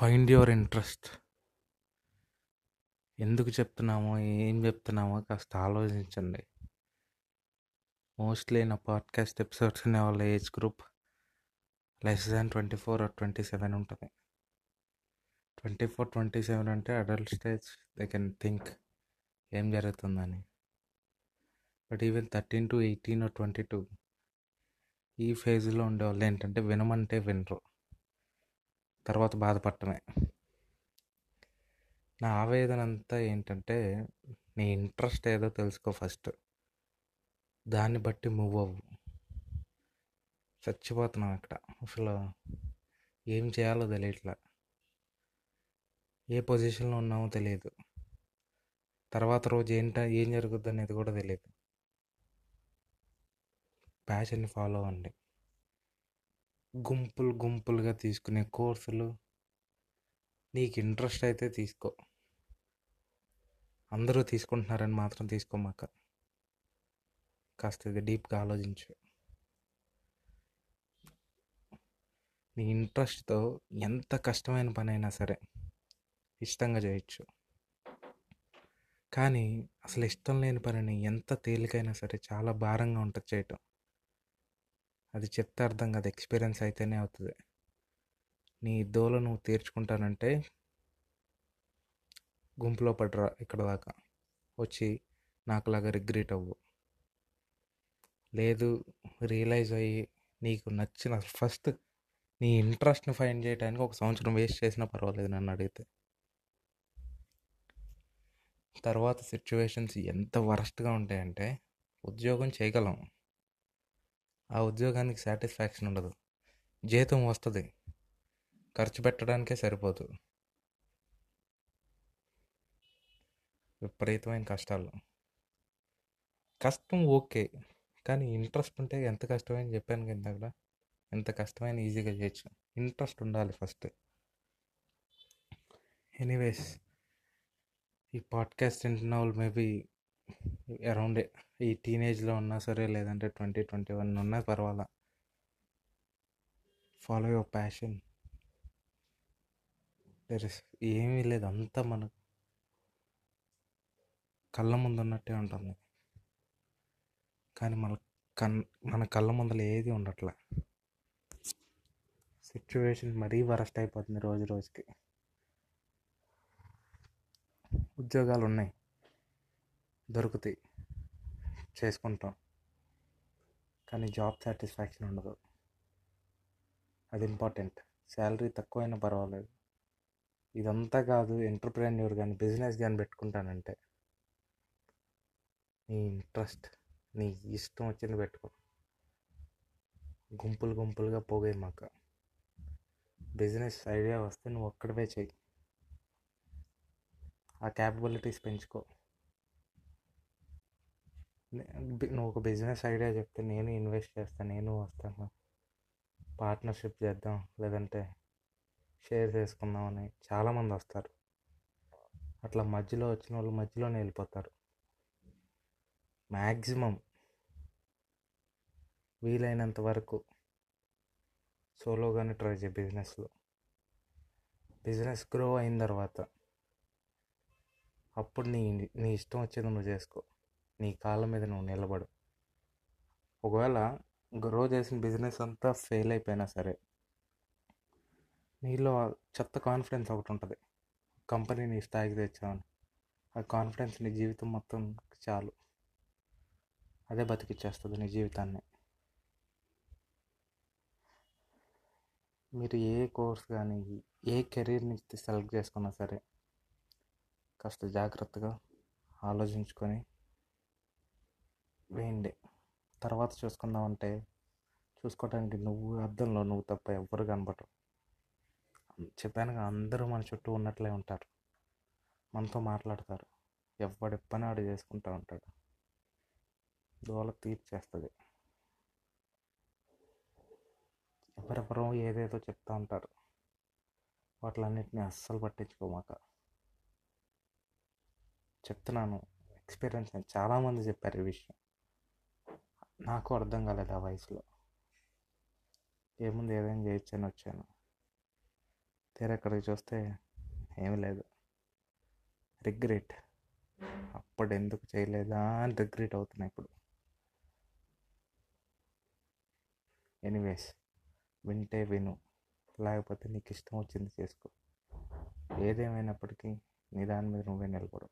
Find your interest. ఎందుకు చెప్తున్నామో ఏం చెప్తున్నామో కాస్త ఆలోచించండి. మోస్ట్లీ నా పాడ్కాస్ట్ ఎపిసోడ్స్ అనే వాళ్ళ age group less than twenty four or twenty seven ఉంటుంది. ట్వంటీ ఫోర్ ట్వంటీ సెవెన్ అంటే adult stage they can think ఏం జరుగుతుందని. But even thirteen to eighteen or twenty two ఈ ఫేజ్లో ఉండేవాళ్ళు ఏంటంటే వినమంటే వినరు. తర్వాత బాధపడటమే. నా ఆవేదన అంతా ఏంటంటే నీ ఇంట్రెస్ట్ ఏదో తెలుసుకో ఫస్ట్. దాన్ని బట్టి మూవ్ అవ్వు. చచ్చిపోతున్నాం ఇక్కడ. అసలు ఏం చేయాలో తెలియట్లా. ఏ పొజిషన్లో ఉన్నామో తెలియదు. తర్వాత రోజు ఏంట ఏం జరుగుద్ది అనేది కూడా తెలియదు. ప్యాషన్ని ఫాలో అవ్వండి. గుంపులు గుంపులుగా తీసుకునే కోర్సులు. నీకు ఇంట్రెస్ట్ అయితే తీసుకో. అందరూ తీసుకుంటున్నారని మాత్రం తీసుకోమాక. కాస్త ఇది డీప్గా ఆలోచించు. నీ ఇంట్రెస్ట్తో ఎంత కష్టమైన పని అయినా సరే ఇష్టంగా చేయొచ్చు. కానీ అసలు ఇష్టం లేని పనిని ఎంత తేలికైనా సరే చాలా భారంగా ఉంటుంది చేయటం. అది చెప్తే అర్థం కాదు. ఎక్స్పీరియన్స్ అయితేనే అవుతుంది. నీ దోలు నువ్వు తీర్చుకుంటానంటే గుంపులో పడరా ఇక్కడ దాకా. వచ్చి నాకులాగా రిగ్రెట్ అవ్వు. లేదు రియలైజ్ అయ్యి నీకు నచ్చిన ఫస్ట్ నీ ఇంట్రెస్ట్ని ఫైండ్ చేయడానికి ఒక సంవత్సరం వేస్ట్ చేసినా పర్వాలేదు నన్ను అడిగితే. తర్వాత సిచ్యువేషన్స్ ఎంత వరస్ట్గా ఉంటాయంటే ఉద్యోగం చేయగలం. ఆ ఉద్యోగానికి సాటిస్ఫాక్షన్ ఉండదు. జీతం వస్తుంది. ఖర్చు పెట్టడానికే సరిపోదు. విపరీతమైన కష్టాలు కష్టం ఓకే కానీ ఇంట్రెస్ట్ ఉంటే ఎంత కష్టమైన చెప్పాను కింద కూడా ఎంత కష్టమైన ఈజీగా చేయొచ్చు. ఇంట్రెస్ట్ ఉండాలి ఫస్ట్. ఎనీవేస్ ఈ పాడ్కాస్ట్ వింటున్న వాళ్ళు మేబీ అరౌండ్ ఈ టీనేజ్లో ఉన్నా సరే లేదంటే ట్వంటీ ట్వంటీ వన్ ఉన్నా పర్వాలా. Follow your passion there is ఏమీ లేదు అంతా మన కళ్ళ ముందు ఉన్నట్టే ఉంటుంది. కానీ మన కన్ మన కళ్ళ ముందర ఏది ఉండట్లే. సిచ్యువేషన్ మరీ వరస్ట్ అయిపోతుంది రోజు రోజుకి. ఉద్యోగాలు ఉన్నాయి. దొరుకుతాయి. చేసుకుంటాం. కానీ జాబ్ సాటిస్ఫాక్షన్ ఉండదు. అది ఇంపార్టెంట్. శాలరీ తక్కువైనా పర్వాలేదు. ఇదంతా కాదు ఎంటర్ప్రెన్యూర్ కానీ బిజినెస్ కానీ పెట్టుకుంటానంటే. నీ ఇంట్రెస్ట్ నీ ఇష్టం వచ్చింది పెట్టుకో. గుంపులు గుంపులుగా పోగాయి మాకు. బిజినెస్ ఐడియా వస్తే నువ్వు ఒక్కడవే చెయ్యి. ఆ క్యాపబిలిటీస్ పెంచుకో. నువ్వు ఒక బిజినెస్ ఐడియా చెప్తే నేను ఇన్వెస్ట్ చేస్తాను నేను వస్తాను. పార్ట్నర్షిప్ చేద్దాం లేదంటే షేర్ చేసుకుందామని చాలామంది వస్తారు. అట్లా మధ్యలో వచ్చిన వాళ్ళు మధ్యలోనే వెళ్ళిపోతారు. మ్యాక్సిమం వీలైనంత వరకు సోలోగానే ట్రై చేయ బిజినెస్లో. బిజినెస్ గ్రో అయిన తర్వాత అప్పుడు నీ నీ ఇష్టం వచ్చేది నువ్వు చేసుకో. నీ కాళ్ళ మీద నువ్వు నిలబడు. ఒకవేళ గ్రో చేసిన బిజినెస్ అంతా ఫెయిల్ అయిపోయినా సరే నీలో చెత్త కాన్ఫిడెన్స్ ఒకటి ఉంటుంది. కంపెనీ నీ స్థాయికి తెచ్చామని ఆ కాన్ఫిడెన్స్ నీ జీవితం మొత్తం చాలు. అదే బతికిచ్చేస్తుంది నీ జీవితాన్ని. మీరు ఏ కోర్స్ కానీ ఏ కెరీర్ని సెలెక్ట్ చేసుకున్నా సరే కాస్త జాగ్రత్తగా ఆలోచించుకొని వేయండి. తర్వాత చూసుకుందామంటే చూసుకోవటానికి నువ్వు అద్దంలో నువ్వు తప్ప ఎవ్వరు కనబడరు. చెప్పానుగా అందరూ మన చుట్టూ ఉన్నట్లే ఉంటారు. మనతో మాట్లాడతారు. ఎవడి పని ఆడు చేసుకుంటూ ఉంటాడు. దోల తీర్చేస్తుంది. ఎవరెవరో ఏదేదో చెప్తూ ఉంటారు. వాటిలన్నిటిని అస్సలు పట్టించుకోమాక. చెప్తున్నాను ఎక్స్పీరియన్స్ చాలామంది చెప్పారు ఈ విషయం. నాకు అర్థం కాలేదు ఆ వయసులో. ఏముంది ఏదైనా చేయొచ్చని వచ్చాను. తీరా అక్కడికి చూస్తే ఏమీ లేదు. రిగ్రెట్. అప్పుడు ఎందుకు చేయలేదా అని రిగ్రెట్ అవుతున్నా ఇప్పుడు. ఎనీవేస్ వింటే విను. లేకపోతే నీకు ఇష్టం వచ్చింది చేసుకో. ఏదేమైనప్పటికీ నీ దాని మీద నువ్వే నిలబడు.